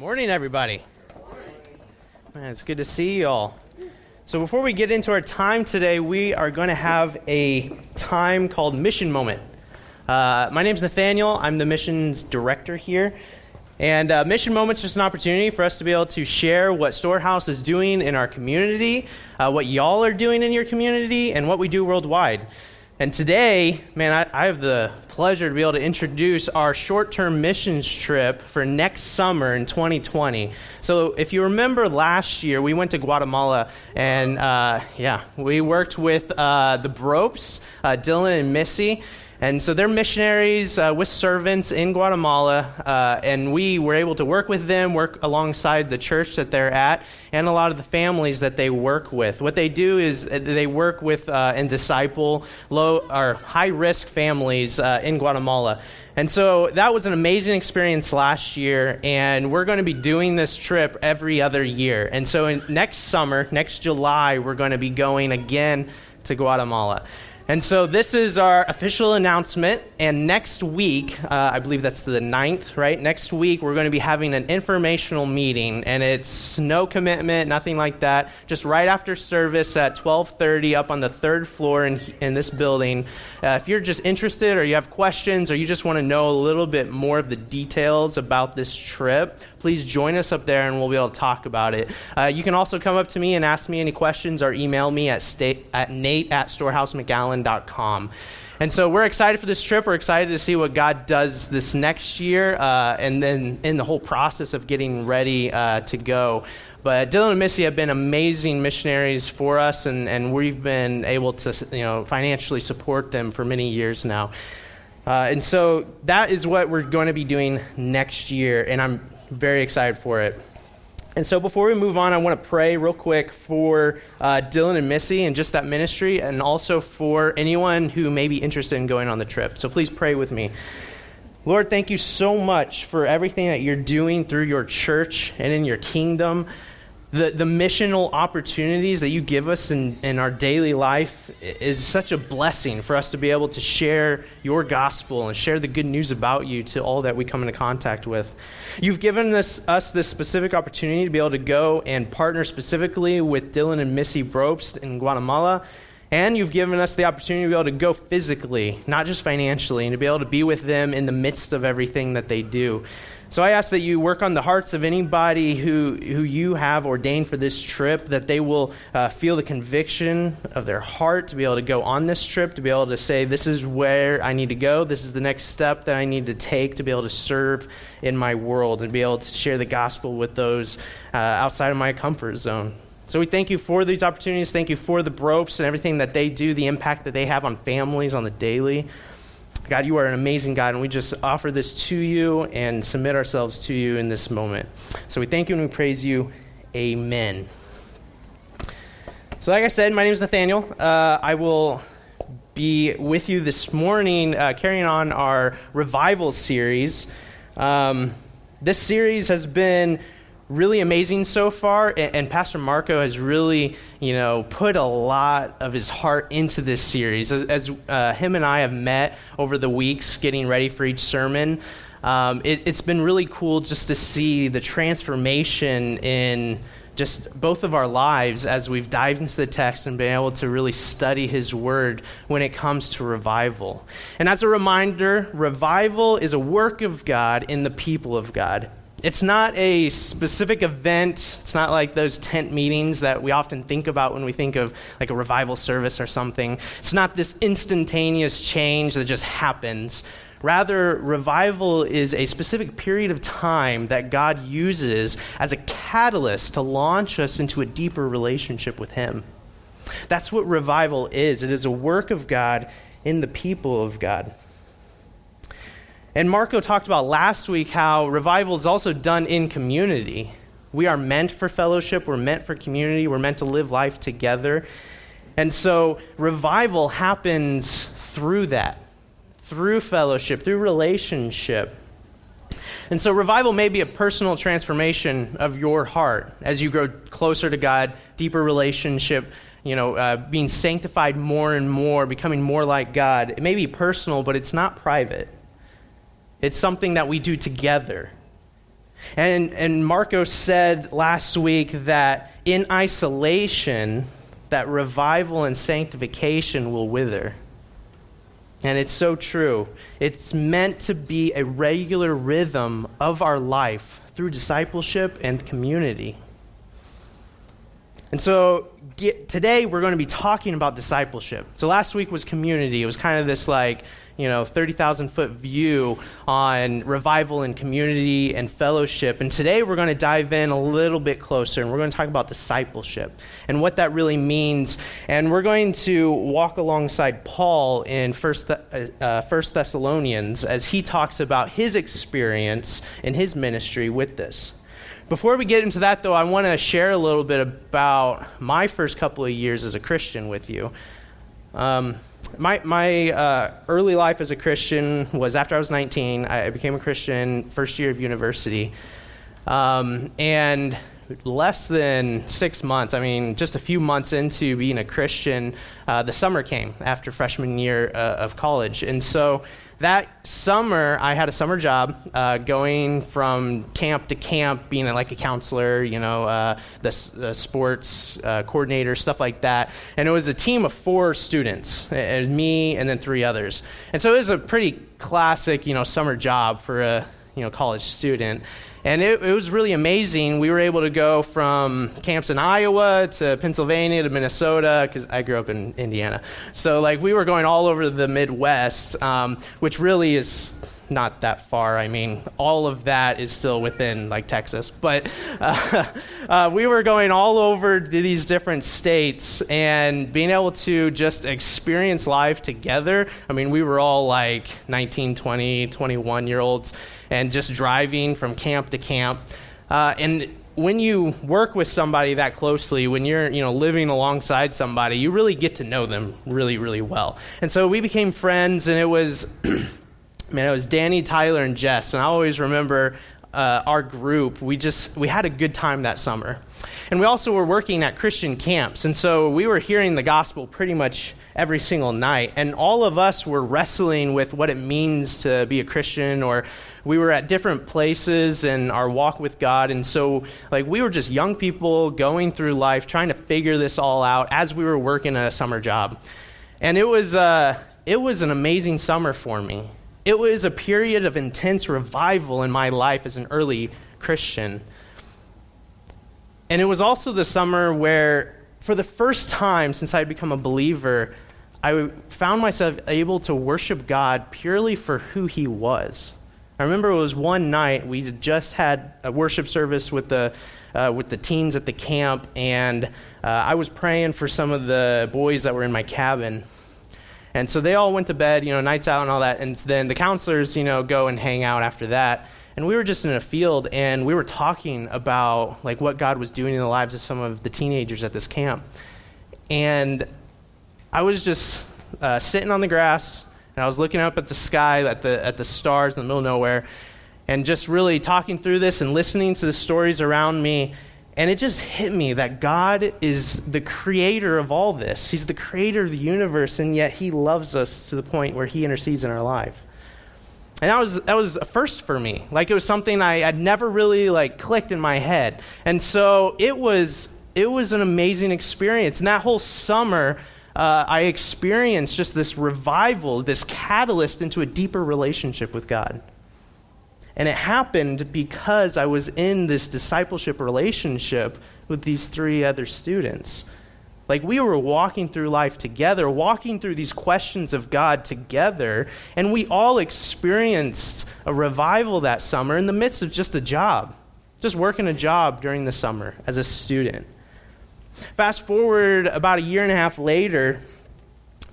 Morning, everybody. Man, it's good to see you all. So, before we get into our time today, we are going to have a time called Mission Moment. Uh, my name is Nathaniel. I'm the missions director here. And uh, Mission Moment's just an opportunity for us to be able to share what Storehouse is doing in our community, uh, what y'all are doing in your community, and what we do worldwide. And today, man, I, I, have the pleasure to be able to introduce our short term missions trip for next summer in 2020. So, if you remember last year, we went to Guatemala, and uh, yeah, we worked with uh, the Bropes, uh, Dylan and Missy. And so they're missionaries uh, with servants in Guatemala, uh, and we were able to work with them, work alongside the church that they're at, and a lot of the families that they work with. What they do is uh, they work with uh, and disciple low or high risk families uh, in Guatemala. And so that was an amazing experience last year, and we're going to be doing this trip every other year. And so in, next summer, next July, we're going to be going again to Guatemala. And so this is our official announcement. And next week, uh, I believe that's the 9th, right? Next week, we're going to be having an informational meeting. And it's no commitment, nothing like that. Just right after service at 1230 up on the third floor in, in this building. Uh, if you're just interested or you have questions or you just want to know a little bit more of the details about this trip, please join us up there and we'll be able to talk about it. Uh, you can also come up to me and ask me any questions or email me at, state, at nate at storehousemcallen.com. And so we're excited for this trip. We're excited to see what God does this next year uh, and then in the whole process of getting ready uh, to go. But Dylan and Missy have been amazing missionaries for us, and, and we've been able to you know, financially support them for many years now. Uh, and so that is what we're going to be doing next year, and I'm very excited for it. And so before we move on, I want to pray real quick for uh, Dylan and Missy and just that ministry, and also for anyone who may be interested in going on the trip. So please pray with me. Lord, thank you so much for everything that you're doing through your church and in your kingdom the, the missional opportunities that you give us in, in our daily life is such a blessing for us to be able to share your gospel and share the good news about you to all that we come into contact with. You've given this, us this specific opportunity to be able to go and partner specifically with Dylan and Missy Bropst in Guatemala. And you've given us the opportunity to be able to go physically, not just financially, and to be able to be with them in the midst of everything that they do. So I ask that you work on the hearts of anybody who, who you have ordained for this trip, that they will uh, feel the conviction of their heart to be able to go on this trip, to be able to say, This is where I need to go. This is the next step that I need to take to be able to serve in my world and be able to share the gospel with those uh, outside of my comfort zone. So we thank you for these opportunities. Thank you for the Bropes and everything that they do, the impact that they have on families on the daily. God, you are an amazing God, and we just offer this to you and submit ourselves to you in this moment. So we thank you and we praise you. Amen. So, like I said, my name is Nathaniel. Uh, I will be with you this morning uh, carrying on our revival series. Um, this series has been really amazing so far, and, and, Pastor Marco has really, you know, put a lot of his heart into this series. As, as uh, him and I have met over the weeks, getting ready for each sermon, um, it, it's been really cool just to see the transformation in just both of our lives as we've dived into the text and been able to really study his word when it comes to revival. And as a reminder, revival is a work of God in the people of God. It's not a specific event. It's not like those tent meetings that we often think about when we think of like a revival service or something. It's not this instantaneous change that just happens. Rather, revival is a specific period of time that God uses as a catalyst to launch us into a deeper relationship with Him. That's what revival is it is a work of God in the people of God. And Marco talked about last week how revival is also done in community. We are meant for fellowship, we're meant for community, we're meant to live life together. And so revival happens through that, through fellowship, through relationship. And so revival may be a personal transformation of your heart as you grow closer to God, deeper relationship, you know, uh, being sanctified more and more, becoming more like God. It may be personal, but it's not private. It's something that we do together. And, and Marco said last week that in isolation, that revival and sanctification will wither. And it's so true. It's meant to be a regular rhythm of our life through discipleship and community. And so get, today we're going to be talking about discipleship. So last week was community. It was kind of this like, you know, 30,000 foot view on revival and community and fellowship. And today we're going to dive in a little bit closer and we're going to talk about discipleship and what that really means. And we're going to walk alongside Paul in First, Th- uh, First Thessalonians as he talks about his experience in his ministry with this. Before we get into that, though, I want to share a little bit about my first couple of years as a Christian with you. Um, my my uh, early life as a Christian was after I was 19. I became a Christian first year of university, um, and less than six months. I mean, just a few months into being a Christian, uh, the summer came after freshman year uh, of college, and so that summer, I had a summer job uh, going from camp to camp, being like a counselor, you know, uh, the, sports uh, coordinator, stuff like that. And it was a team of four students, and me and then three others. And so it was a pretty classic, you know, summer job for a you know college student. And it, it, was really amazing. We were able to go from camps in Iowa to Pennsylvania to Minnesota, because I grew up in Indiana. So, like, we were going all over the Midwest, um, which really is not that far. I mean, all of that is still within, like, Texas. But uh, uh, we were going all over these different states and being able to just experience life together. I mean, we were all like 19, 20, 21 year olds and just driving from camp to camp. Uh, and when you work with somebody that closely, when you're you know living alongside somebody, you really get to know them really really well. And so we became friends, and it was. man, it was Danny, Tyler, and Jess, and I always remember uh, our group. We just we had a good time that summer, and we also were working at Christian camps, and so we were hearing the gospel pretty much every single night, and all of us were wrestling with what it means to be a Christian or we were at different places in our walk with God. And so, like, we were just young people going through life, trying to figure this all out as we were working a summer job. And it was, uh, it was an amazing summer for me. It was a period of intense revival in my life as an early Christian. And it was also the summer where, for the first time since I had become a believer, I found myself able to worship God purely for who He was. I remember it was one night we had just had a worship service with the uh, with the teens at the camp, and uh, I was praying for some of the boys that were in my cabin. And so they all went to bed, you know, nights out and all that. And then the counselors, you know, go and hang out after that. And we were just in a field, and we were talking about like what God was doing in the lives of some of the teenagers at this camp. And I was just uh, sitting on the grass, and I was looking up at the sky, at the, at the stars in the middle of nowhere, and just really talking through this and listening to the stories around me. And it just hit me that God is the creator of all this. He's the creator of the universe, and yet He loves us to the point where He intercedes in our life. And that was, that was a first for me. Like it was something I had never really like clicked in my head. And so it was, it was an amazing experience. And that whole summer, uh, I experienced just this revival, this catalyst into a deeper relationship with God. And it happened because I was in this discipleship relationship with these three other students. Like we were walking through life together, walking through these questions of God together, and we all experienced a revival that summer in the midst of just a job, just working a job during the summer as a student. Fast forward about a year and a half later,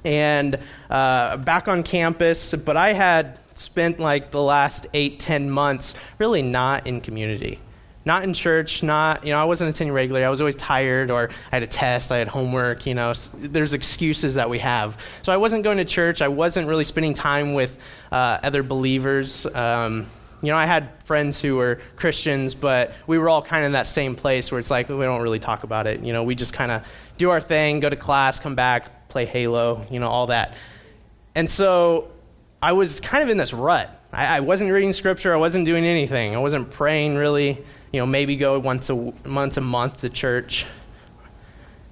and uh, back on campus, but I had spent like the last eight, ten months really not in community. Not in church, not, you know, I wasn't attending regularly. I was always tired or I had a test, I had homework, you know. There's excuses that we have. So I wasn't going to church. I wasn't really spending time with uh, other believers. Um, you know, I had friends who were Christians, but we were all kind of in that same place where it's like we don't really talk about it. You know, we just kind of do our thing, go to class, come back, play Halo, you know, all that. And so I was kind of in this rut. I, I wasn't reading scripture. I wasn't doing anything. I wasn't praying really. You know, maybe go once a once a month to church.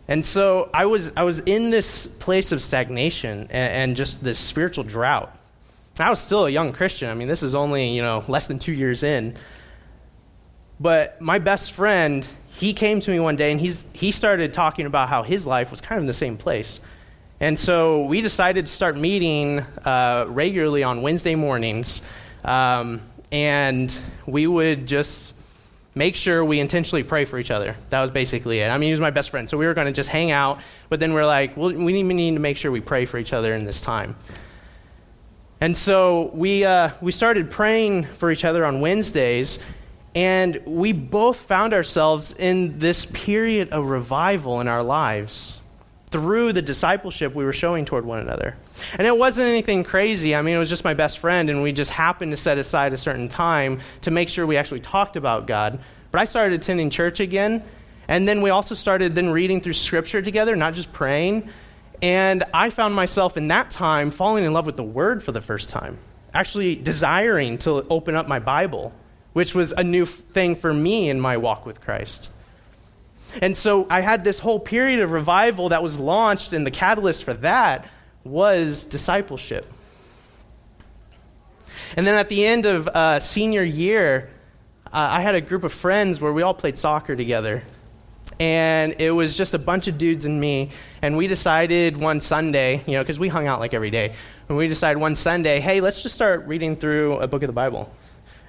And so I was I was in this place of stagnation and, and just this spiritual drought. I was still a young Christian. I mean, this is only you know less than two years in. But my best friend, he came to me one day and he's he started talking about how his life was kind of in the same place. And so we decided to start meeting uh, regularly on Wednesday mornings. Um, and we would just make sure we intentionally pray for each other. That was basically it. I mean, he was my best friend. So we were going to just hang out, but then we're like, well, we need to make sure we pray for each other in this time. And so we, uh, we started praying for each other on Wednesdays, and we both found ourselves in this period of revival in our lives through the discipleship we were showing toward one another. And it wasn't anything crazy. I mean, it was just my best friend, and we just happened to set aside a certain time to make sure we actually talked about God. But I started attending church again, and then we also started then reading through Scripture together, not just praying. And I found myself in that time falling in love with the Word for the first time, actually desiring to open up my Bible, which was a new thing for me in my walk with Christ. And so I had this whole period of revival that was launched, and the catalyst for that was discipleship. And then at the end of uh, senior year, uh, I had a group of friends where we all played soccer together. And it was just a bunch of dudes and me. And we decided one Sunday, you know, because we hung out like every day, and we decided one Sunday, hey, let's just start reading through a book of the Bible.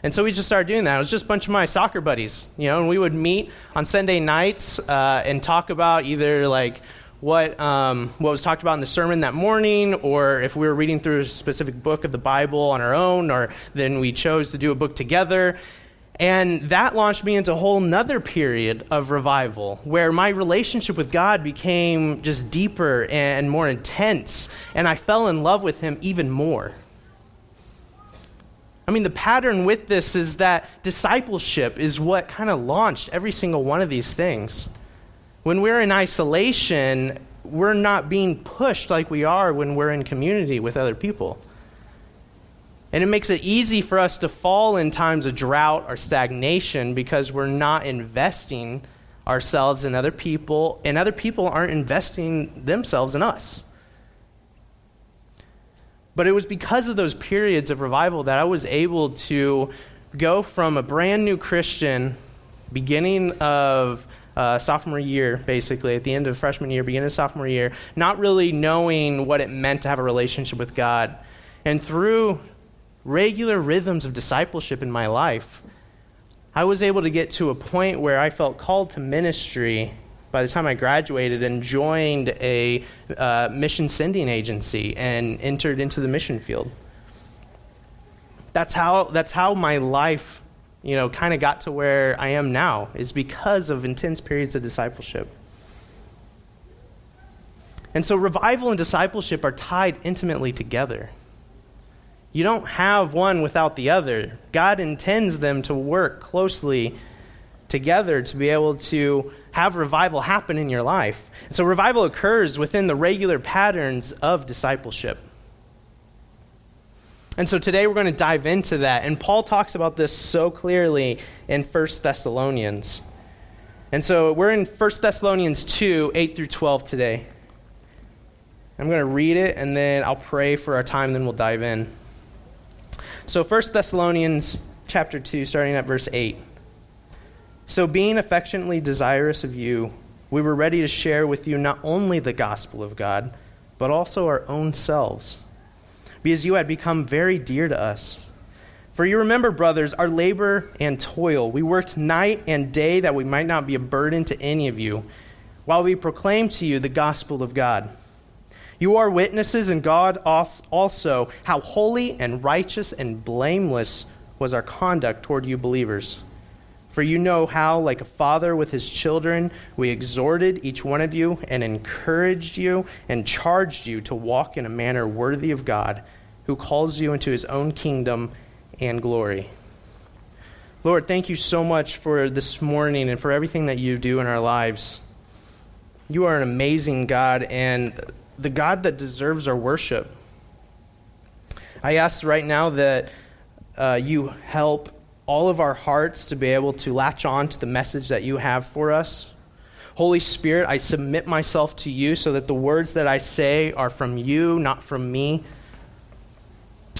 And so we just started doing that. It was just a bunch of my soccer buddies, you know, and we would meet on Sunday nights uh, and talk about either like what, um, what was talked about in the sermon that morning, or if we were reading through a specific book of the Bible on our own, or then we chose to do a book together. And that launched me into a whole nother period of revival where my relationship with God became just deeper and more intense, and I fell in love with Him even more. I mean, the pattern with this is that discipleship is what kind of launched every single one of these things. When we're in isolation, we're not being pushed like we are when we're in community with other people. And it makes it easy for us to fall in times of drought or stagnation because we're not investing ourselves in other people, and other people aren't investing themselves in us. But it was because of those periods of revival that I was able to go from a brand new Christian, beginning of uh, sophomore year, basically, at the end of freshman year, beginning of sophomore year, not really knowing what it meant to have a relationship with God. And through regular rhythms of discipleship in my life, I was able to get to a point where I felt called to ministry by the time I graduated and joined a uh, mission sending agency and entered into the mission field. That's how, that's how my life, you know, kind of got to where I am now, is because of intense periods of discipleship. And so revival and discipleship are tied intimately together. You don't have one without the other. God intends them to work closely together to be able to have revival happen in your life. So, revival occurs within the regular patterns of discipleship. And so today we're going to dive into that. And Paul talks about this so clearly in 1 Thessalonians. And so we're in 1 Thessalonians 2 8 through 12 today. I'm going to read it and then I'll pray for our time, then we'll dive in. So 1 Thessalonians chapter 2, starting at verse 8. So, being affectionately desirous of you, we were ready to share with you not only the gospel of God, but also our own selves, because you had become very dear to us. For you remember, brothers, our labor and toil. We worked night and day that we might not be a burden to any of you, while we proclaim to you the gospel of God. You are witnesses, and God also, how holy and righteous and blameless was our conduct toward you believers. For you know how, like a father with his children, we exhorted each one of you and encouraged you and charged you to walk in a manner worthy of God, who calls you into his own kingdom and glory. Lord, thank you so much for this morning and for everything that you do in our lives. You are an amazing God and the God that deserves our worship. I ask right now that uh, you help all of our hearts to be able to latch on to the message that you have for us. Holy Spirit, I submit myself to you so that the words that I say are from you, not from me.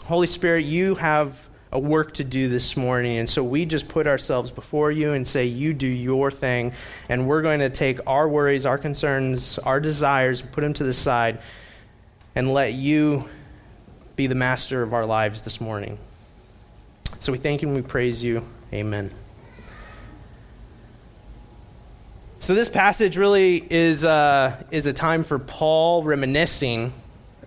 Holy Spirit, you have a work to do this morning. And so we just put ourselves before you and say, You do your thing. And we're going to take our worries, our concerns, our desires, put them to the side and let you be the master of our lives this morning. So we thank you and we praise you. Amen. So this passage really is, uh, is a time for Paul reminiscing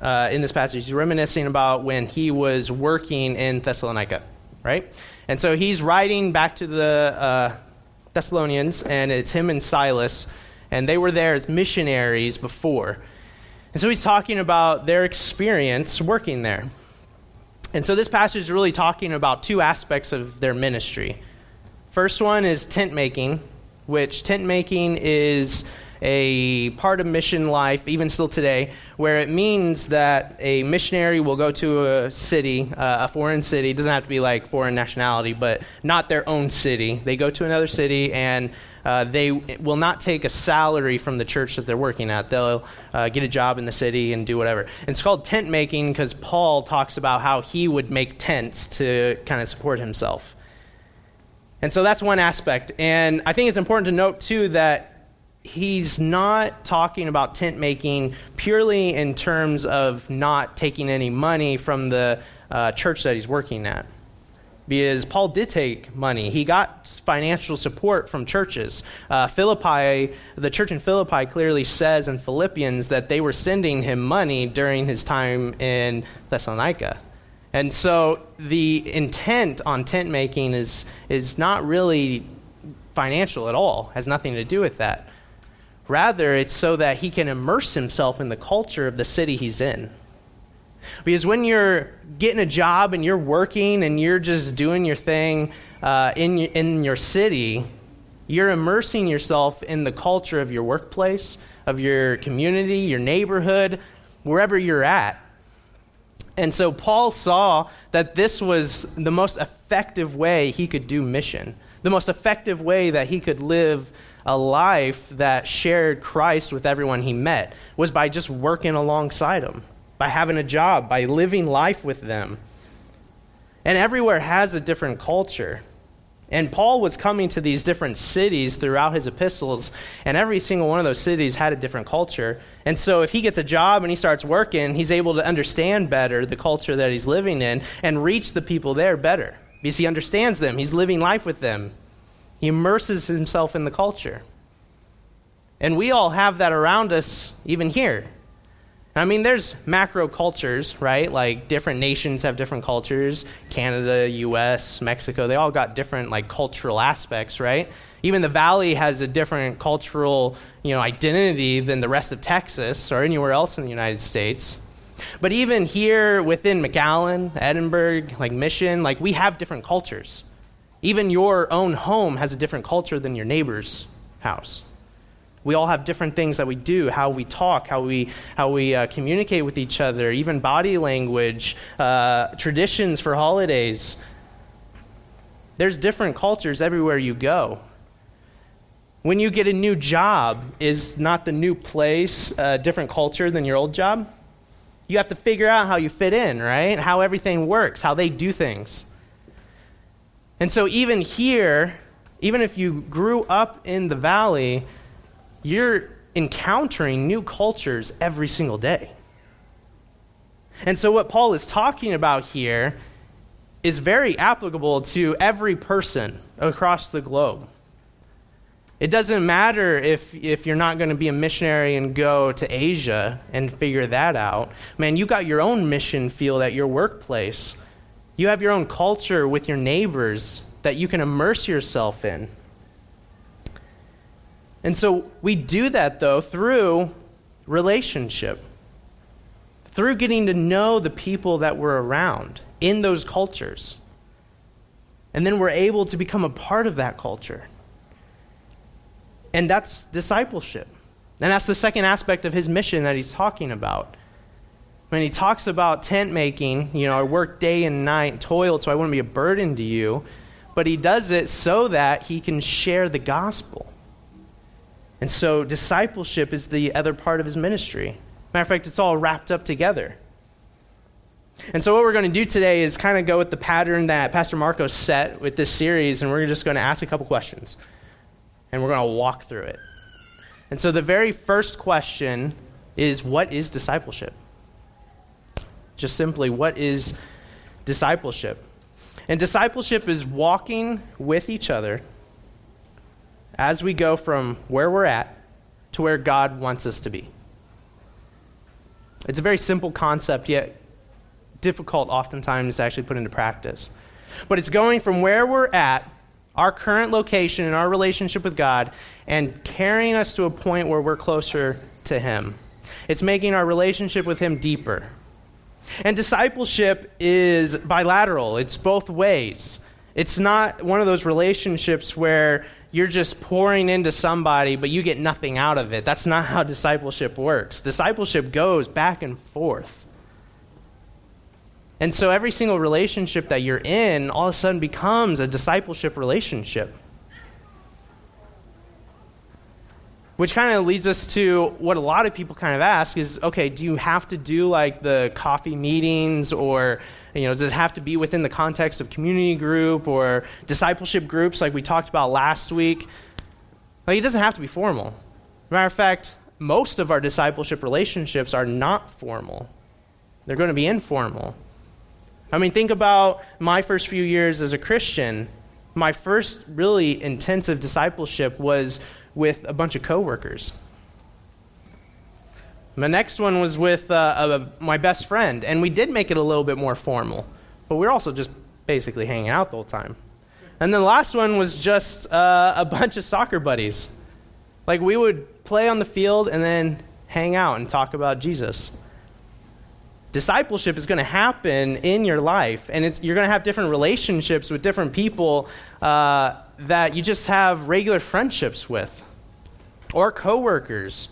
uh, in this passage. He's reminiscing about when he was working in Thessalonica, right? And so he's writing back to the uh, Thessalonians, and it's him and Silas, and they were there as missionaries before. And so he's talking about their experience working there. And so this passage is really talking about two aspects of their ministry. First one is tent making, which tent making is a part of mission life, even still today, where it means that a missionary will go to a city, uh, a foreign city, it doesn't have to be like foreign nationality, but not their own city. They go to another city and uh, they will not take a salary from the church that they're working at. They'll uh, get a job in the city and do whatever. It's called tent making because Paul talks about how he would make tents to kind of support himself. And so that's one aspect. And I think it's important to note, too, that he's not talking about tent making purely in terms of not taking any money from the uh, church that he's working at. Because Paul did take money. He got financial support from churches. Uh, Philippi, the church in Philippi clearly says in Philippians that they were sending him money during his time in Thessalonica. And so the intent on tent making is, is not really financial at all, has nothing to do with that. Rather, it's so that he can immerse himself in the culture of the city he's in. Because when you're getting a job and you're working and you're just doing your thing uh, in, in your city, you're immersing yourself in the culture of your workplace, of your community, your neighborhood, wherever you're at. And so Paul saw that this was the most effective way he could do mission, the most effective way that he could live a life that shared Christ with everyone he met was by just working alongside them, by having a job, by living life with them. And everywhere has a different culture. And Paul was coming to these different cities throughout his epistles, and every single one of those cities had a different culture. And so, if he gets a job and he starts working, he's able to understand better the culture that he's living in and reach the people there better because he understands them. He's living life with them. He immerses himself in the culture. And we all have that around us, even here. I mean, there's macro cultures, right? Like different nations have different cultures. Canada, US, Mexico, they all got different like cultural aspects, right? Even the valley has a different cultural, you know, identity than the rest of Texas or anywhere else in the United States. But even here within McAllen, Edinburg, like Mission, like we have different cultures. Even your own home has a different culture than your neighbor's house. We all have different things that we do, how we talk, how we, how we uh, communicate with each other, even body language, uh, traditions for holidays. There's different cultures everywhere you go. When you get a new job, is not the new place a different culture than your old job? You have to figure out how you fit in, right? How everything works, how they do things. And so, even here, even if you grew up in the valley, you're encountering new cultures every single day. And so, what Paul is talking about here is very applicable to every person across the globe. It doesn't matter if, if you're not going to be a missionary and go to Asia and figure that out. Man, you got your own mission field at your workplace. You have your own culture with your neighbors that you can immerse yourself in. And so we do that, though, through relationship, through getting to know the people that we're around in those cultures. And then we're able to become a part of that culture. And that's discipleship. And that's the second aspect of his mission that he's talking about. When he talks about tent making, you know, I work day and night, toil, so I wouldn't be a burden to you. But he does it so that he can share the gospel. And so discipleship is the other part of his ministry. Matter of fact, it's all wrapped up together. And so, what we're going to do today is kind of go with the pattern that Pastor Marco set with this series, and we're just going to ask a couple questions. And we're going to walk through it. And so, the very first question is what is discipleship? Just simply, what is discipleship? And discipleship is walking with each other as we go from where we're at to where God wants us to be. It's a very simple concept, yet difficult oftentimes to actually put into practice. But it's going from where we're at, our current location in our relationship with God, and carrying us to a point where we're closer to Him. It's making our relationship with Him deeper. And discipleship is bilateral, it's both ways. It's not one of those relationships where you're just pouring into somebody, but you get nothing out of it. That's not how discipleship works. Discipleship goes back and forth. And so every single relationship that you're in all of a sudden becomes a discipleship relationship. Which kind of leads us to what a lot of people kind of ask is okay, do you have to do like the coffee meetings or you know, does it have to be within the context of community group or discipleship groups like we talked about last week? Like it doesn't have to be formal. Matter of fact, most of our discipleship relationships are not formal. They're going to be informal. I mean, think about my first few years as a Christian. My first really intensive discipleship was with a bunch of coworkers. My next one was with uh, my best friend, and we did make it a little bit more formal, but we were also just basically hanging out the whole time. And then the last one was just uh, a bunch of soccer buddies. Like we would play on the field and then hang out and talk about Jesus. Discipleship is going to happen in your life, and you're going to have different relationships with different people uh, that you just have regular friendships with or coworkers,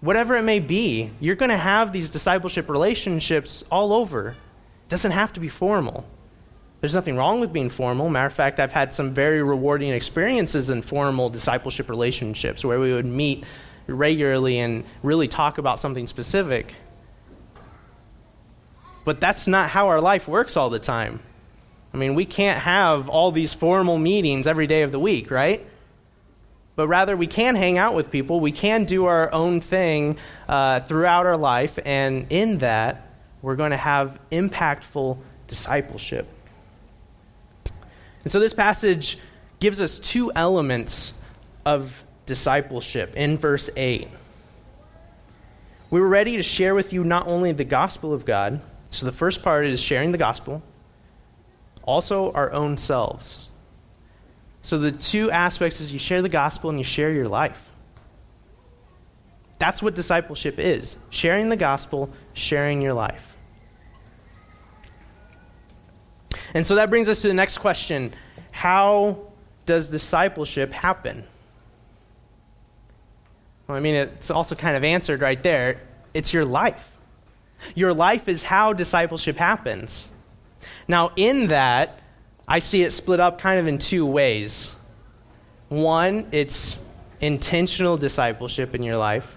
whatever it may be, you're going to have these discipleship relationships all over. It doesn't have to be formal. There's nothing wrong with being formal. Matter of fact, I've had some very rewarding experiences in formal discipleship relationships where we would meet regularly and really talk about something specific. But that's not how our life works all the time. I mean, we can't have all these formal meetings every day of the week, right? but rather we can hang out with people. We can do our own thing uh, throughout our life, and in that, we're going to have impactful discipleship. And so this passage gives us two elements of discipleship in verse 8. We were ready to share with you not only the gospel of God, so the first part is sharing the gospel, also our own selves. So the two aspects is you share the gospel and you share your life. That's what discipleship is sharing the gospel, sharing your life. And so that brings us to the next question How does discipleship happen? Well, I mean, it's also kind of answered right there. It's your life. Your life is how discipleship happens. Now, in that, I see it split up kind of in two ways. One, it's intentional discipleship in your life,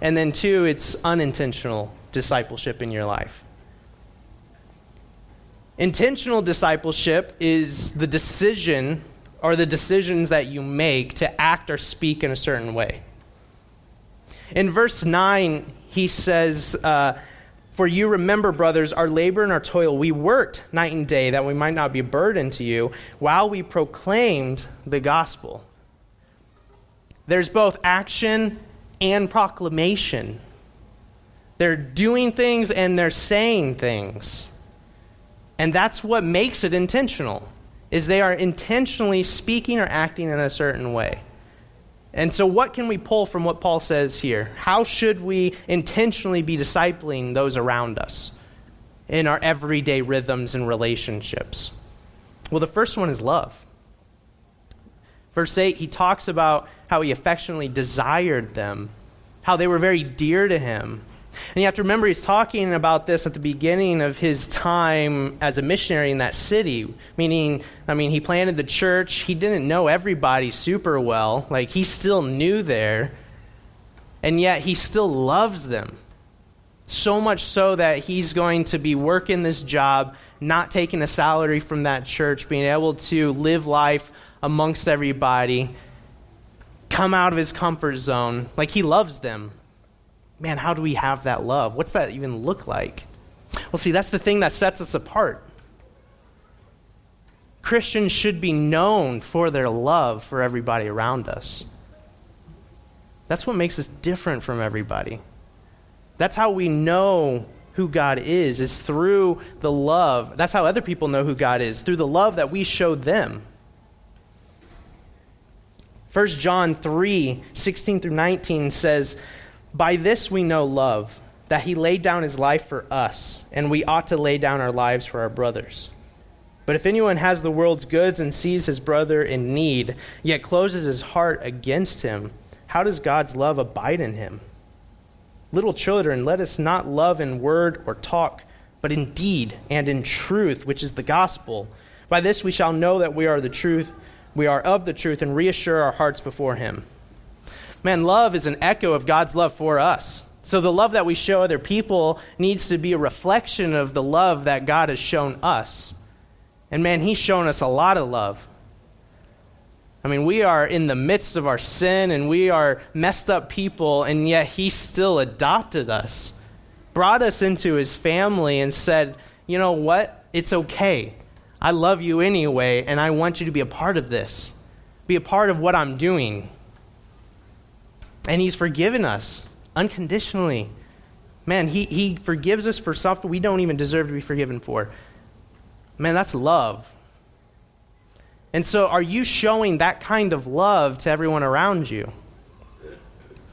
and then two, it's unintentional discipleship in your life. Intentional discipleship is the decision or the decisions that you make to act or speak in a certain way. In verse 9, he says, uh, for you remember, brothers, our labor and our toil. We worked night and day that we might not be a burden to you while we proclaimed the gospel. There's both action and proclamation. They're doing things and they're saying things. And that's what makes it intentional. Is they are intentionally speaking or acting in a certain way. And so, what can we pull from what Paul says here? How should we intentionally be discipling those around us in our everyday rhythms and relationships? Well, the first one is love. Verse 8, he talks about how he affectionately desired them, how they were very dear to him. And you have to remember, he's talking about this at the beginning of his time as a missionary in that city. Meaning, I mean, he planted the church. He didn't know everybody super well. Like, he still knew there. And yet, he still loves them. So much so that he's going to be working this job, not taking a salary from that church, being able to live life amongst everybody, come out of his comfort zone. Like, he loves them man, how do we have that love? What's that even look like? Well, see, that's the thing that sets us apart. Christians should be known for their love for everybody around us. That's what makes us different from everybody. That's how we know who God is, is through the love. That's how other people know who God is, through the love that we show them. 1 John 3 16 through 19 says, by this we know love, that he laid down his life for us, and we ought to lay down our lives for our brothers. But if anyone has the world's goods and sees his brother in need, yet closes his heart against him, how does God's love abide in him? Little children, let us not love in word or talk, but in deed and in truth, which is the gospel. By this we shall know that we are the truth, we are of the truth, and reassure our hearts before him. Man, love is an echo of God's love for us. So the love that we show other people needs to be a reflection of the love that God has shown us. And man, He's shown us a lot of love. I mean, we are in the midst of our sin and we are messed up people, and yet He still adopted us, brought us into His family, and said, you know what? It's okay. I love you anyway, and I want you to be a part of this, be a part of what I'm doing. And He's forgiven us unconditionally. Man, he, he forgives us for something we don't even deserve to be forgiven for. Man, that's love. And so, are you showing that kind of love to everyone around you?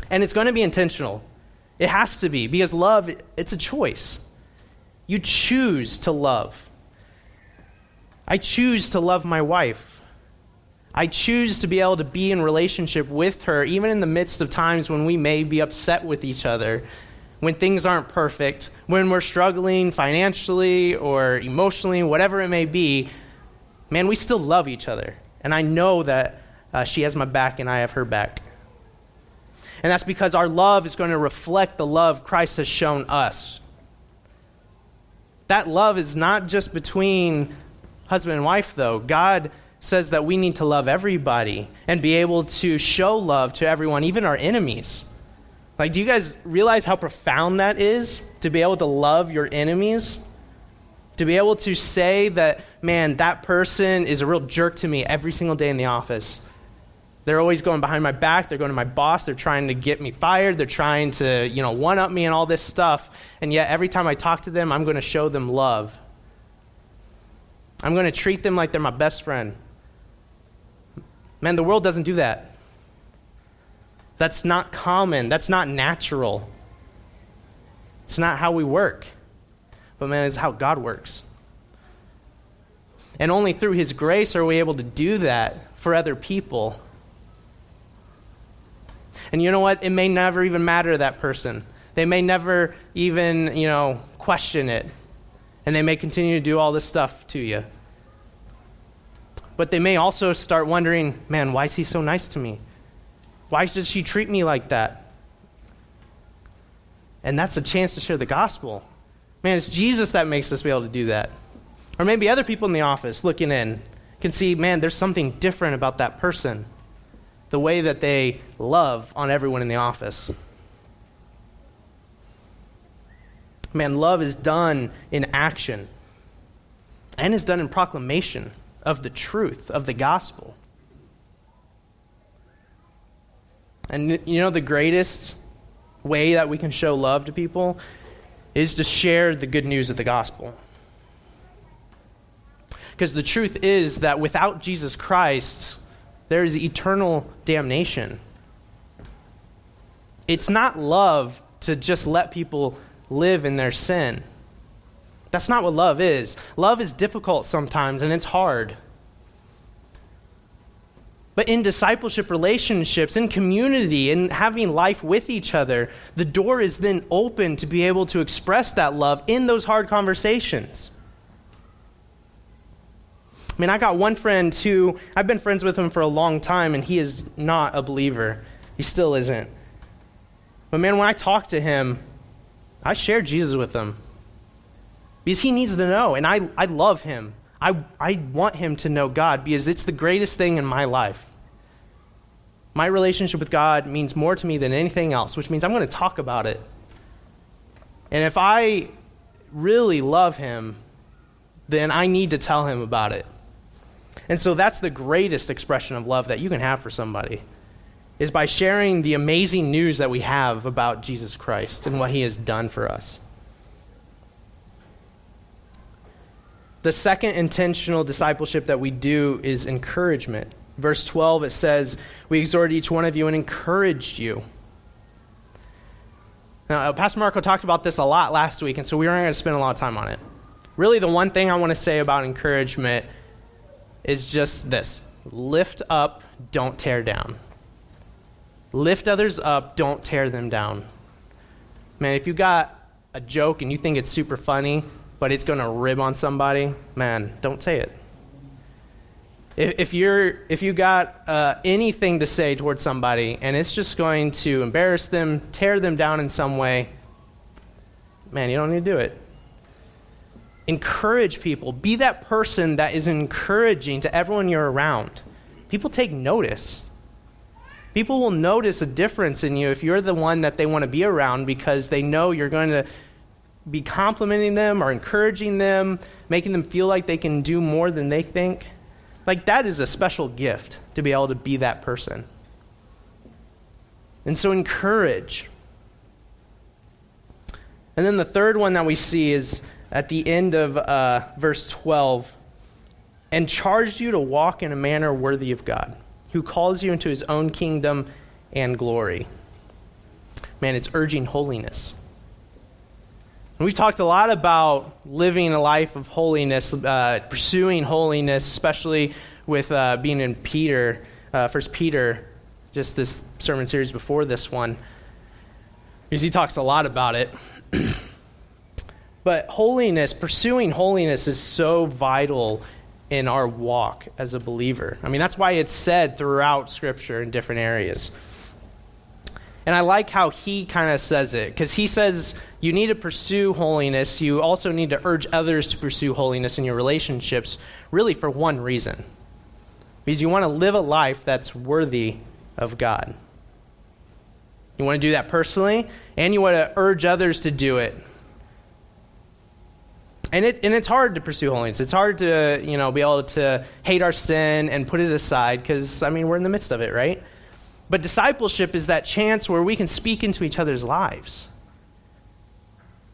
And it's going to be intentional. It has to be, because love, it's a choice. You choose to love. I choose to love my wife. I choose to be able to be in relationship with her, even in the midst of times when we may be upset with each other, when things aren't perfect, when we're struggling financially or emotionally, whatever it may be. Man, we still love each other. And I know that uh, she has my back and I have her back. And that's because our love is going to reflect the love Christ has shown us. That love is not just between husband and wife, though. God says that we need to love everybody and be able to show love to everyone, even our enemies. Like, do you guys realize how profound that is to be able to love your enemies? To be able to say that, man, that person is a real jerk to me every single day in the office. They're always going behind my back. They're going to my boss. They're trying to get me fired. They're trying to, you know, one up me and all this stuff. And yet, every time I talk to them, I'm going to show them love. I'm going to treat them like they're my best friend. Man, the world doesn't do that. That's not common. That's not natural. It's not how we work. But man, it's how God works. And only through His grace are we able to do that for other people. And you know what? It may never even matter to that person. They may never even, you know, question it. And they may continue to do all this stuff to you. But they may also start wondering, man, why is he so nice to me? Why does she treat me like that? And that's a chance to share the gospel. Man, it's Jesus that makes us be able to do that. Or maybe other people in the office looking in can see, man, there's something different about that person. The way that they love on everyone in the office. Man, love is done in action and is done in proclamation of the truth of the gospel. And you know, the greatest way that we can show love to people is to share the good news of the gospel. Because the truth is that without Jesus Christ, there is eternal damnation. It's not love to just let people live in their sin. That's not what love is. Love is difficult sometimes and it's hard. But in discipleship relationships, in community, in having life with each other, the door is then open to be able to express that love in those hard conversations. I mean, I got one friend who I've been friends with him for a long time, and he is not a believer. He still isn't. But man, when I talk to him, I share Jesus with him because he needs to know, and I, I love him. I, I want him to know God because it's the greatest thing in my life. My relationship with God means more to me than anything else, which means I'm going to talk about it. And if I really love him, then I need to tell him about it. And so that's the greatest expression of love that you can have for somebody is by sharing the amazing news that we have about Jesus Christ and what he has done for us. The second intentional discipleship that we do is encouragement. Verse 12, it says, We exhort each one of you and encouraged you. Now, uh, Pastor Marco talked about this a lot last week, and so we aren't going to spend a lot of time on it. Really, the one thing I want to say about encouragement is just this lift up, don't tear down. Lift others up, don't tear them down. Man, if you got a joke and you think it's super funny, but it's going to rib on somebody, man, don't say it. If, you're if you got uh, anything to say towards somebody and it's just going to embarrass them, tear them down in some way, man, you don't need to do it. Encourage people. Be that person that is encouraging to everyone you're around. People take notice. People will notice a difference in you if you're the one that they want to be around because they know you're going to be complimenting them or encouraging them, making them feel like they can do more than they think. Like, that is a special gift to be able to be that person. And so, encourage. And then the third one that we see is at the end of uh, verse 12 and charged you to walk in a manner worthy of God, who calls you into his own kingdom and glory. Man, it's urging holiness. And we've talked a lot about living a life of holiness, uh, pursuing holiness, especially with uh, being in Peter, uh, First Peter, just this sermon series before this one, because he talks a lot about it. but holiness, pursuing holiness, is so vital in our walk as a believer. I mean, that's why it's said throughout Scripture in different areas. And I like how he kind of says it, because he says you need to pursue holiness. You also need to urge others to pursue holiness in your relationships, really for one reason. Because you want to live a life that's worthy of God. You want to do that personally, and you want to urge others to do it. And, it, and it's hard to pursue holiness. It's hard to, you know, be able to hate our sin and put it aside because, I mean, we're in the midst of it, right? But discipleship is that chance where we can speak into each other's lives.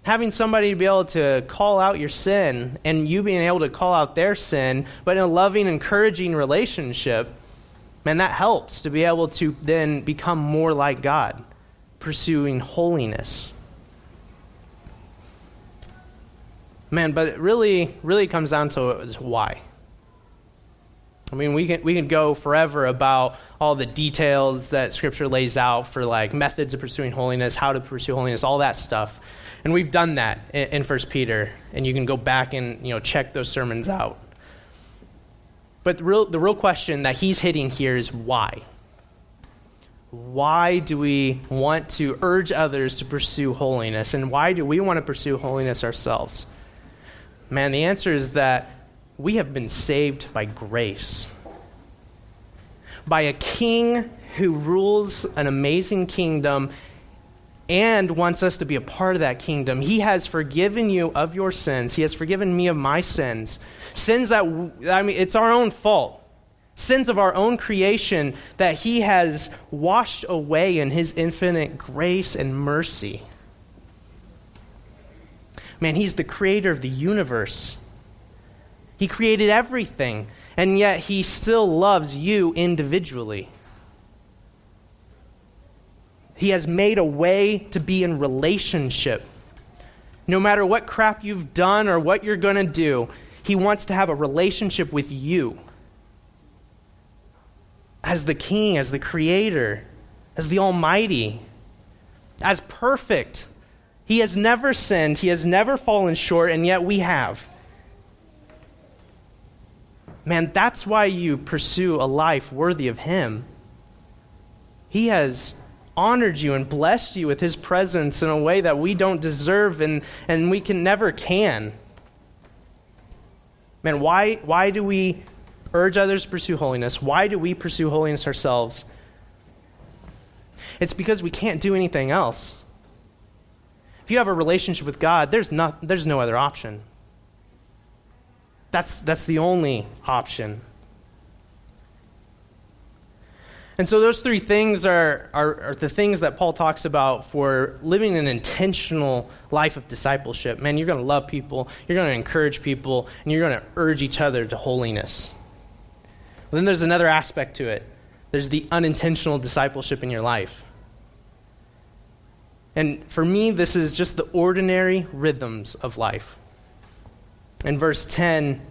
Having somebody to be able to call out your sin and you being able to call out their sin, but in a loving, encouraging relationship, man, that helps to be able to then become more like God, pursuing holiness. Man, but it really, really comes down to why. I mean, we can, we can go forever about all the details that Scripture lays out for like methods of pursuing holiness, how to pursue holiness, all that stuff. And we've done that in, in 1 Peter, and you can go back and you know, check those sermons out. But the real, the real question that he's hitting here is why? Why do we want to urge others to pursue holiness? And why do we want to pursue holiness ourselves? Man, the answer is that we have been saved by grace. By a king who rules an amazing kingdom and wants us to be a part of that kingdom. He has forgiven you of your sins. He has forgiven me of my sins. Sins that, I mean, it's our own fault. Sins of our own creation that He has washed away in His infinite grace and mercy. Man, He's the creator of the universe. He created everything, and yet He still loves you individually. He has made a way to be in relationship. No matter what crap you've done or what you're going to do, He wants to have a relationship with you. as the King, as the Creator, as the Almighty, as perfect. He has never sinned, He has never fallen short, and yet we have. Man, that's why you pursue a life worthy of Him. He has honored you and blessed you with His presence in a way that we don't deserve and, and we can never can. Man, why, why do we urge others to pursue holiness? Why do we pursue holiness ourselves? It's because we can't do anything else. If you have a relationship with God, there's, not, there's no other option. That's, that's the only option. And so, those three things are, are, are, the things that Paul talks about for living an intentional life of discipleship. Man, you're going to love people, you're going to encourage people, and you're going to urge each other to holiness. But then there's another aspect to it there's the unintentional discipleship in your life. And for me, this is just the ordinary rhythms of life. In verse 10,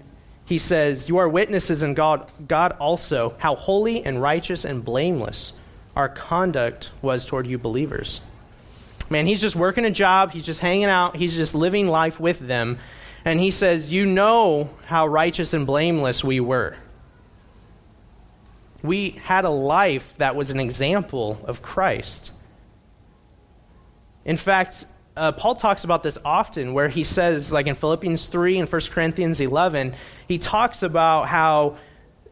he says, You are witnesses in God, God also, how holy and righteous and blameless our conduct was toward you believers. Man, he's just working a job, he's just hanging out, he's just living life with them. And he says, You know how righteous and blameless we were. We had a life that was an example of Christ. In fact, uh, Paul talks about this often, where he says, like in Philippians 3 and 1 Corinthians 11, he talks about how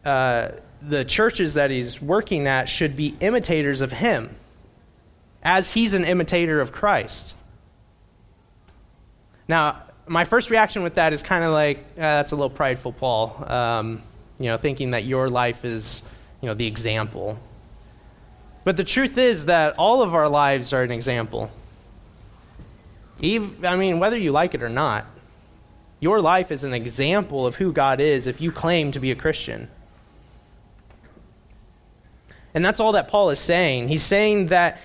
uh, the churches that he's working at should be imitators of him, as he's an imitator of Christ. Now, my first reaction with that is kind of like, uh, that's a little prideful, Paul. Um, you know, thinking that your life is, you know, the example. But the truth is that all of our lives are an example. Even, I mean, whether you like it or not, your life is an example of who God is if you claim to be a Christian. And that's all that Paul is saying. He's saying that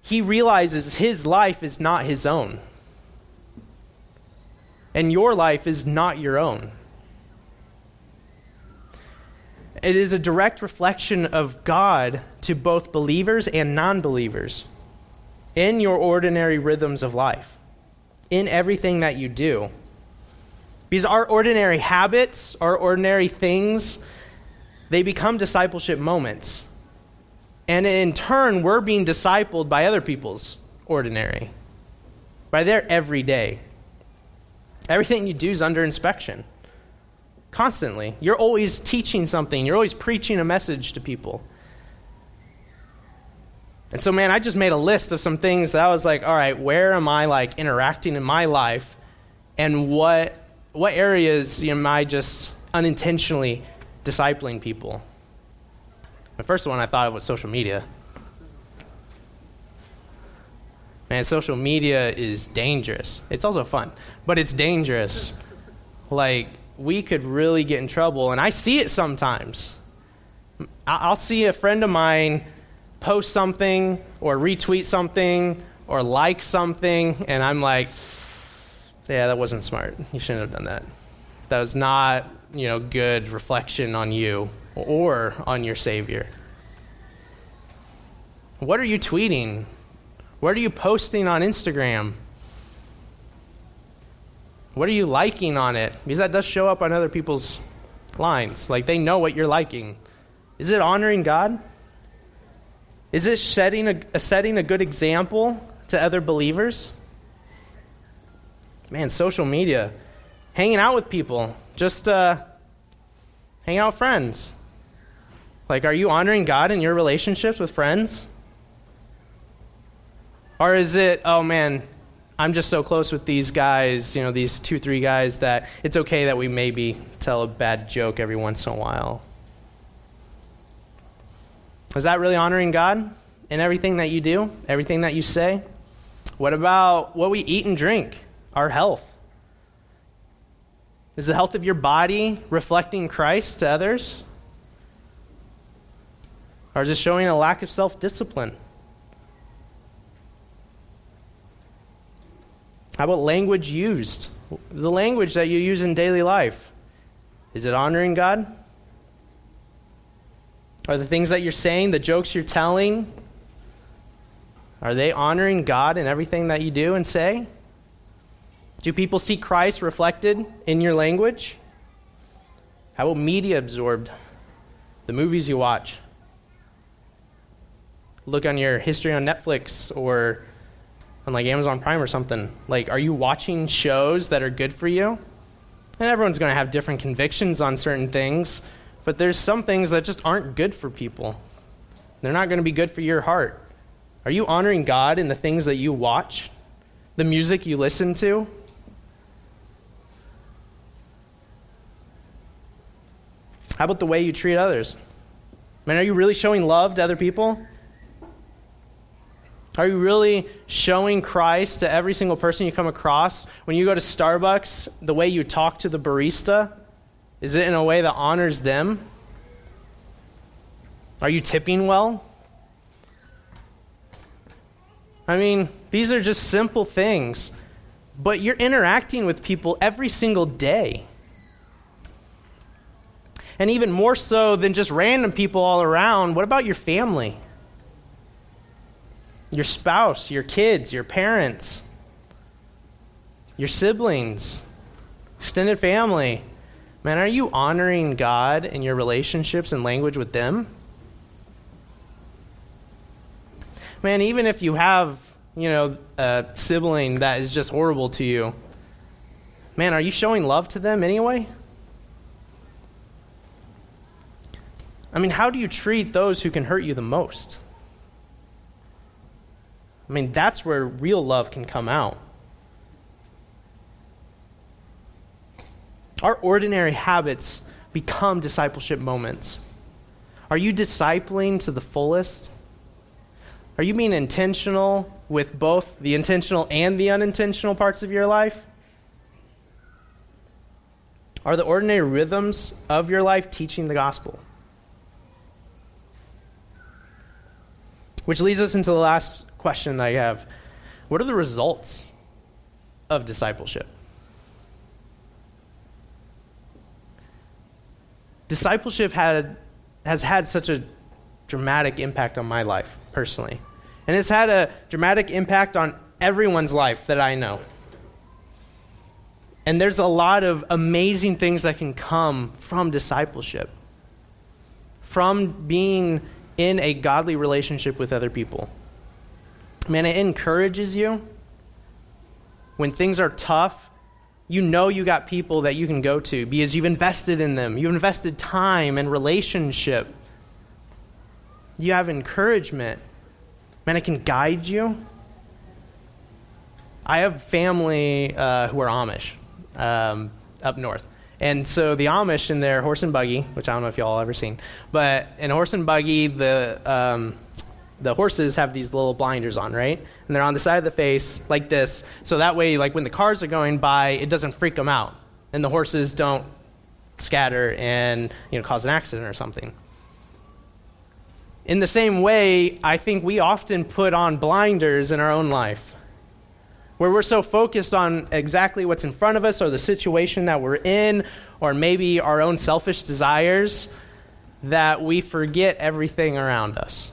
he realizes his life is not his own. And your life is not your own. It is a direct reflection of God to both believers and non believers in your ordinary rhythms of life, in everything that you do. Because our ordinary habits, our ordinary things, they become discipleship moments. And in turn, we're being discipled by other people's ordinary, by their everyday. Everything you do is under inspection. Constantly. You're always teaching something, you're always preaching a message to people. And so, man, I just made a list of some things that I was like, all right, where am I like interacting in my life, and what what areas am I just unintentionally discipling people? The first one I thought of was social media. Man, social media is dangerous. It's also fun, but it's dangerous. Like, we could really get in trouble, and I see it sometimes. I'll see a friend of mine post something or retweet something or like something, and I'm like, yeah, that wasn't smart. You shouldn't have done that. That was not, you know, good reflection on you or on your Savior. What are you tweeting? What are you posting on Instagram? What are you liking on it? Because that does show up on other people's lines. Like they know what you're liking. Is it honoring God? Is it setting a, setting a good example to other believers? Man, social media, hanging out with people, just uh, hang out with friends. Like, are you honoring God in your relationships with friends? Or is it, oh man, I'm just so close with these guys, you know, these two, three guys, that it's okay that we maybe tell a bad joke every once in a while? Is that really honoring God in everything that you do, everything that you say? What about what we eat and drink, our health? Is the health of your body reflecting Christ to others? Or is it showing a lack of self discipline? How about language used? The language that you use in daily life. Is it honoring God? Are the things that you're saying, the jokes you're telling, are they honoring God in everything that you do and say? Do people see Christ reflected in your language? How about media absorbed? The movies you watch? Look on your history on Netflix or on like Amazon Prime or something. Like, are you watching shows that are good for you? And everyone's going to have different convictions on certain things, but there's some things that just aren't good for people. They're not going to be good for your heart. Are you honoring God in the things that you watch, the music you listen to? How about the way you treat others? Man, are you really showing love to other people? Are you really showing Christ to every single person you come across? When you go to Starbucks, the way you talk to the barista, is it in a way that honors them? Are you tipping well? I mean, these are just simple things, but you're interacting with people every single day. And even more so than just random people all around, what about your family? Your spouse, your kids, your parents, your siblings, extended family. Man, are you honoring God in your relationships and language with them? man, even if you have, you know, a sibling that is just horrible to you, man, are you showing love to them anyway? I mean, how do you treat those who can hurt you the most? I mean, that's where real love can come out. Our ordinary habits become discipleship moments. Are you discipling to the fullest? Are you being intentional with both the intentional and the unintentional parts of your life? Are the ordinary rhythms of your life teaching the gospel? Which leads us into the last question that I have What are the results of discipleship? Discipleship had, has had such a dramatic impact on my life personally. And it's had a dramatic impact on everyone's life that I know. And there's a lot of amazing things that can come from discipleship, from being in a godly relationship with other people. Man, it encourages you. When things are tough, you know you got people that you can go to because you've invested in them. You've invested time and relationship. You have encouragement. Man, it can guide you. I have family uh, who are Amish um, up north. And so the Amish in their horse and buggy, which I don't know if y'all ever seen, but in horse and buggy, the, um, the horses have these little blinders on, right? And they're on the side of the face like this. So that way, like when the cars are going by, it doesn't freak them out. And the horses don't scatter and you know, cause an accident or something. In the same way, I think we often put on blinders in our own life, where we're so focused on exactly what's in front of us or the situation that we're in, or maybe our own selfish desires, that we forget everything around us.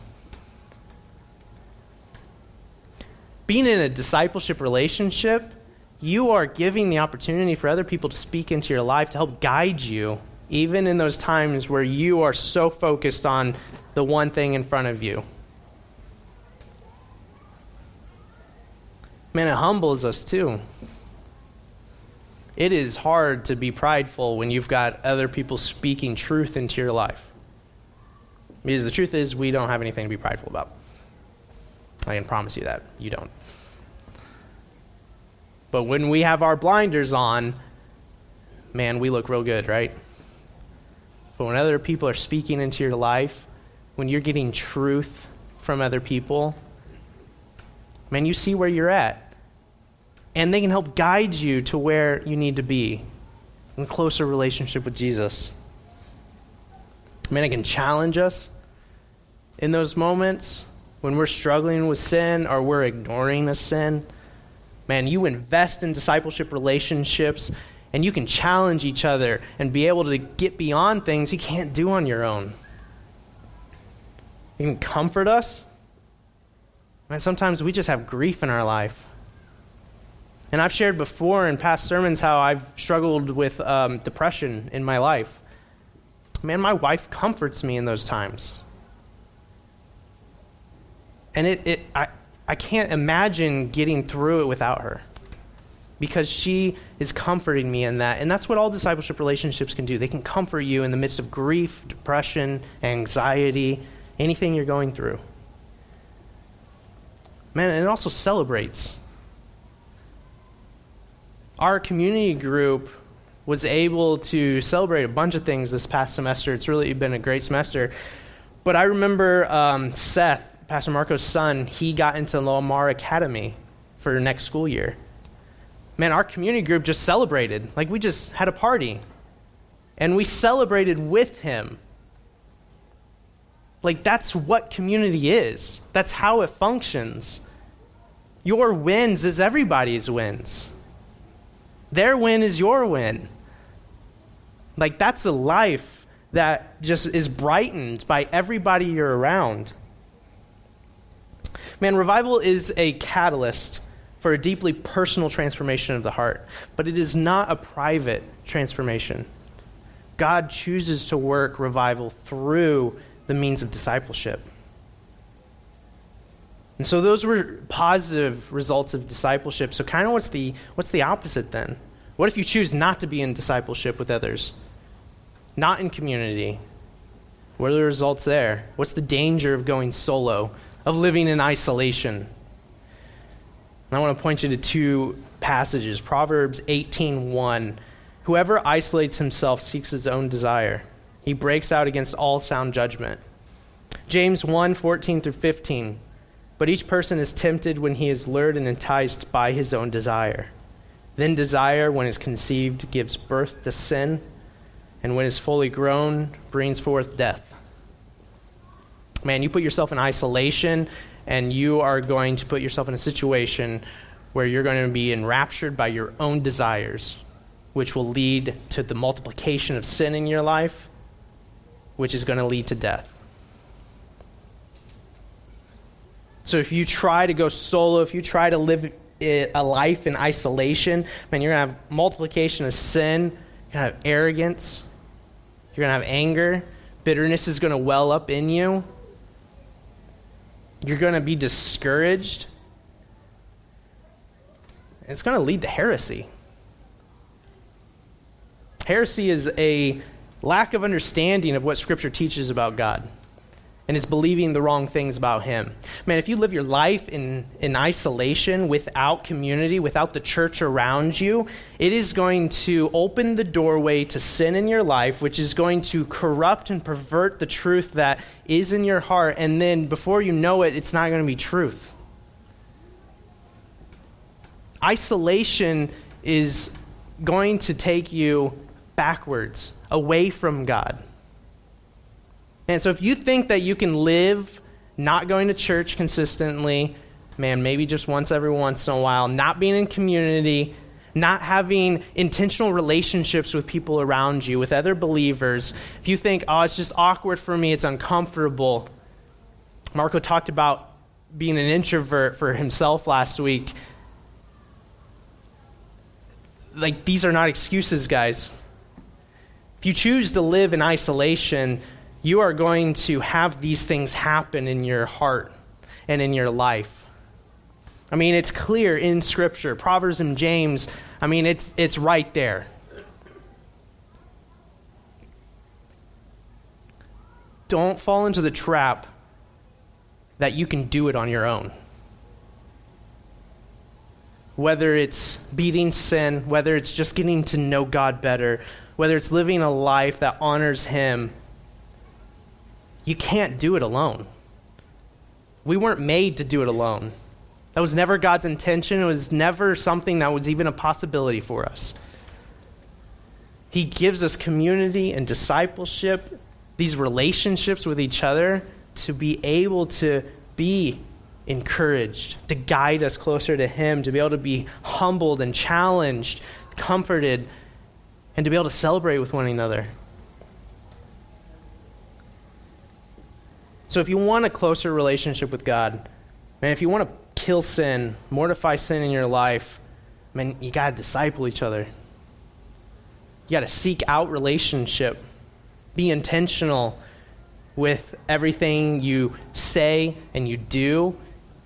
Being in a discipleship relationship, you are giving the opportunity for other people to speak into your life to help guide you, even in those times where you are so focused on the one thing in front of you. Man, it humbles us too. It is hard to be prideful when you've got other people speaking truth into your life. Because the truth is, we don't have anything to be prideful about. I can promise you that. You don't. But when we have our blinders on, man, we look real good, right? But when other people are speaking into your life, when you're getting truth from other people, man, you see where you're at. And they can help guide you to where you need to be in closer relationship with Jesus. Man, it can challenge us in those moments when we're struggling with sin or we're ignoring a sin. Man, you invest in discipleship relationships and you can challenge each other and be able to get beyond things you can't do on your own. You can comfort us. And sometimes we just have grief in our life. And I've shared before in past sermons how I've struggled with um, depression in my life. Man, my wife comforts me in those times. And it, it, I, I can't imagine getting through it without her because she is comforting me in that. And that's what all discipleship relationships can do. They can comfort you in the midst of grief, depression, anxiety, anything you're going through. Man, and it also celebrates. Our community group was able to celebrate a bunch of things this past semester. It's really been a great semester. But I remember um, Seth, Pastor Marco's son, he got into Lamar Academy for next school year. Man, our community group just celebrated. Like, we just had a party. And we celebrated with him. Like, that's what community is, that's how it functions. Your wins is everybody's wins. Their win is your win. Like, that's a life that just is brightened by everybody you're around. Man, revival is a catalyst for a deeply personal transformation of the heart, but it is not a private transformation. God chooses to work revival through the means of discipleship. And so those were positive results of discipleship. So kind of what's the what's the opposite then? What if you choose not to be in discipleship with others? Not in community? What are the results there? What's the danger of going solo, of living in isolation? And I want to point you to two passages. Proverbs 18:1. Whoever isolates himself seeks his own desire. He breaks out against all sound judgment. James 1:14 through 15. But each person is tempted when he is lured and enticed by his own desire. Then desire, when it's conceived, gives birth to sin, and when it's fully grown, brings forth death. Man, you put yourself in isolation, and you are going to put yourself in a situation where you're going to be enraptured by your own desires, which will lead to the multiplication of sin in your life, which is going to lead to death. So if you try to go solo, if you try to live a life in isolation, man, you're going to have multiplication of sin, you're going to have arrogance, you're going to have anger, bitterness is going to well up in you. You're going to be discouraged. It's going to lead to heresy. Heresy is a lack of understanding of what Scripture teaches about God and is believing the wrong things about him. Man, if you live your life in, in isolation, without community, without the church around you, it is going to open the doorway to sin in your life, which is going to corrupt and pervert the truth that is in your heart. And then before you know it, it's not going to be truth. Isolation is going to take you backwards, away from God. And so if you think that you can live not going to church consistently, man, maybe just once every once in a while, not being in community, not having intentional relationships with people around you, with other believers, if you think, oh, it's just awkward for me, it's uncomfortable. Marco talked about being an introvert for himself last week. Like, these are not excuses, guys. If you choose to live in isolation, you are going to have these things happen in your heart and in your life. I mean, it's clear in Scripture. Proverbs and James, I mean, it's, it's right there. Don't fall into the trap that you can do it on your own. Whether it's beating sin, whether it's just getting to know God better, whether it's living a life that honors Him you can't do it alone. We weren't made to do it alone. That was never God's intention. It was never something that was even a possibility for us. He gives us community and discipleship, these relationships with each other, to be able to be encouraged, to guide us closer to Him, to be able to be humbled and challenged, comforted, and to be able to celebrate with one another. So if you want a closer relationship with God, man, if you want to kill sin, mortify sin in your life, man, you got to disciple each other. You got to seek out relationship. Be intentional with everything you say and you do,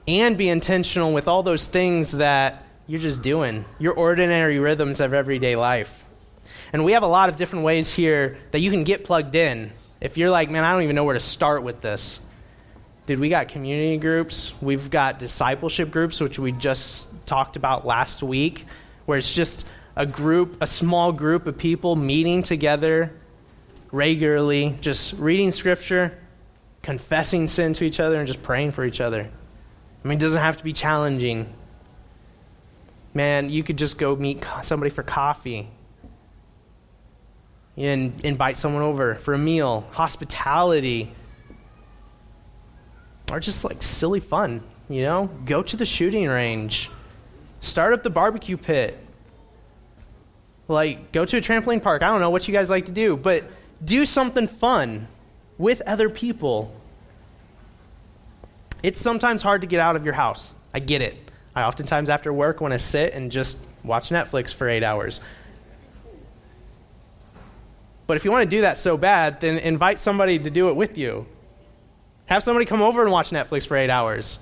and be intentional with all those things that you're just doing, your ordinary rhythms of everyday life. And we have a lot of different ways here that you can get plugged in. If you're like, man, I don't even know where to start with this. Dude, we got community groups. We've got discipleship groups, which we just talked about last week, where it's just a group, a small group of people meeting together regularly, just reading scripture, confessing sin to each other, and just praying for each other. I mean, it doesn't have to be challenging. Man, you could just go meet somebody for coffee and invite someone over for a meal, hospitality, or just like silly fun, you know? Go to the shooting range, start up the barbecue pit, like go to a trampoline park. I don't know what you guys like to do, but do something fun with other people. It's sometimes hard to get out of your house. I get it. I oftentimes after work want to sit and just watch Netflix for eight hours. But if you want to do that so bad, then invite somebody to do it with you. Have somebody come over and watch Netflix for eight hours.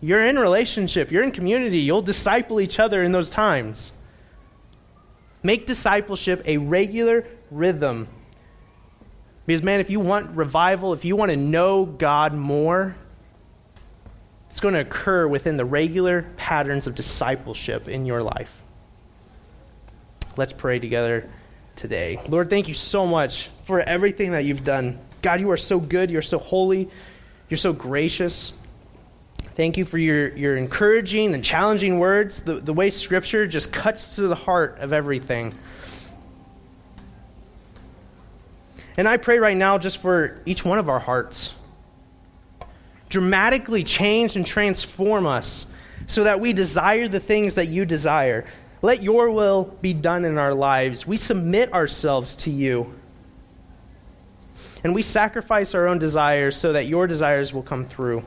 You're in relationship, you're in community, you'll disciple each other in those times. Make discipleship a regular rhythm. Because, man, if you want revival, if you want to know God more, it's going to occur within the regular patterns of discipleship in your life. Let's pray together today. Lord, thank you so much for everything that you've done. God, you are so good. You're so holy. You're so gracious. Thank you for your, your encouraging and challenging words, the, the way Scripture just cuts to the heart of everything. And I pray right now just for each one of our hearts. Dramatically change and transform us so that we desire the things that you desire. Let your will be done in our lives. We submit ourselves to you. And we sacrifice our own desires so that your desires will come through.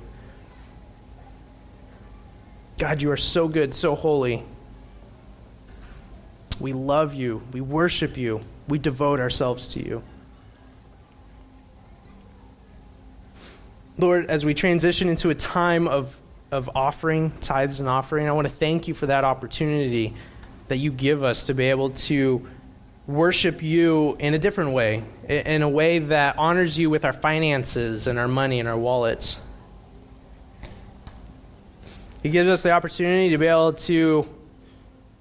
God, you are so good, so holy. We love you. We worship you. We devote ourselves to you. Lord, as we transition into a time of, of offering, tithes and offering, I want to thank you for that opportunity that you give us to be able to worship you in a different way, in a way that honors you with our finances and our money and our wallets. It gives us the opportunity to be able to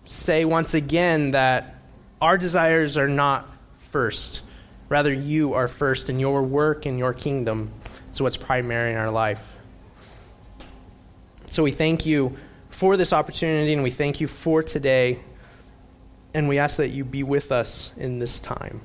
say once again that our desires are not first. Rather, you are first, and your work and your kingdom is what's primary in our life. So we thank you for this opportunity, and we thank you for today. And we ask that you be with us in this time.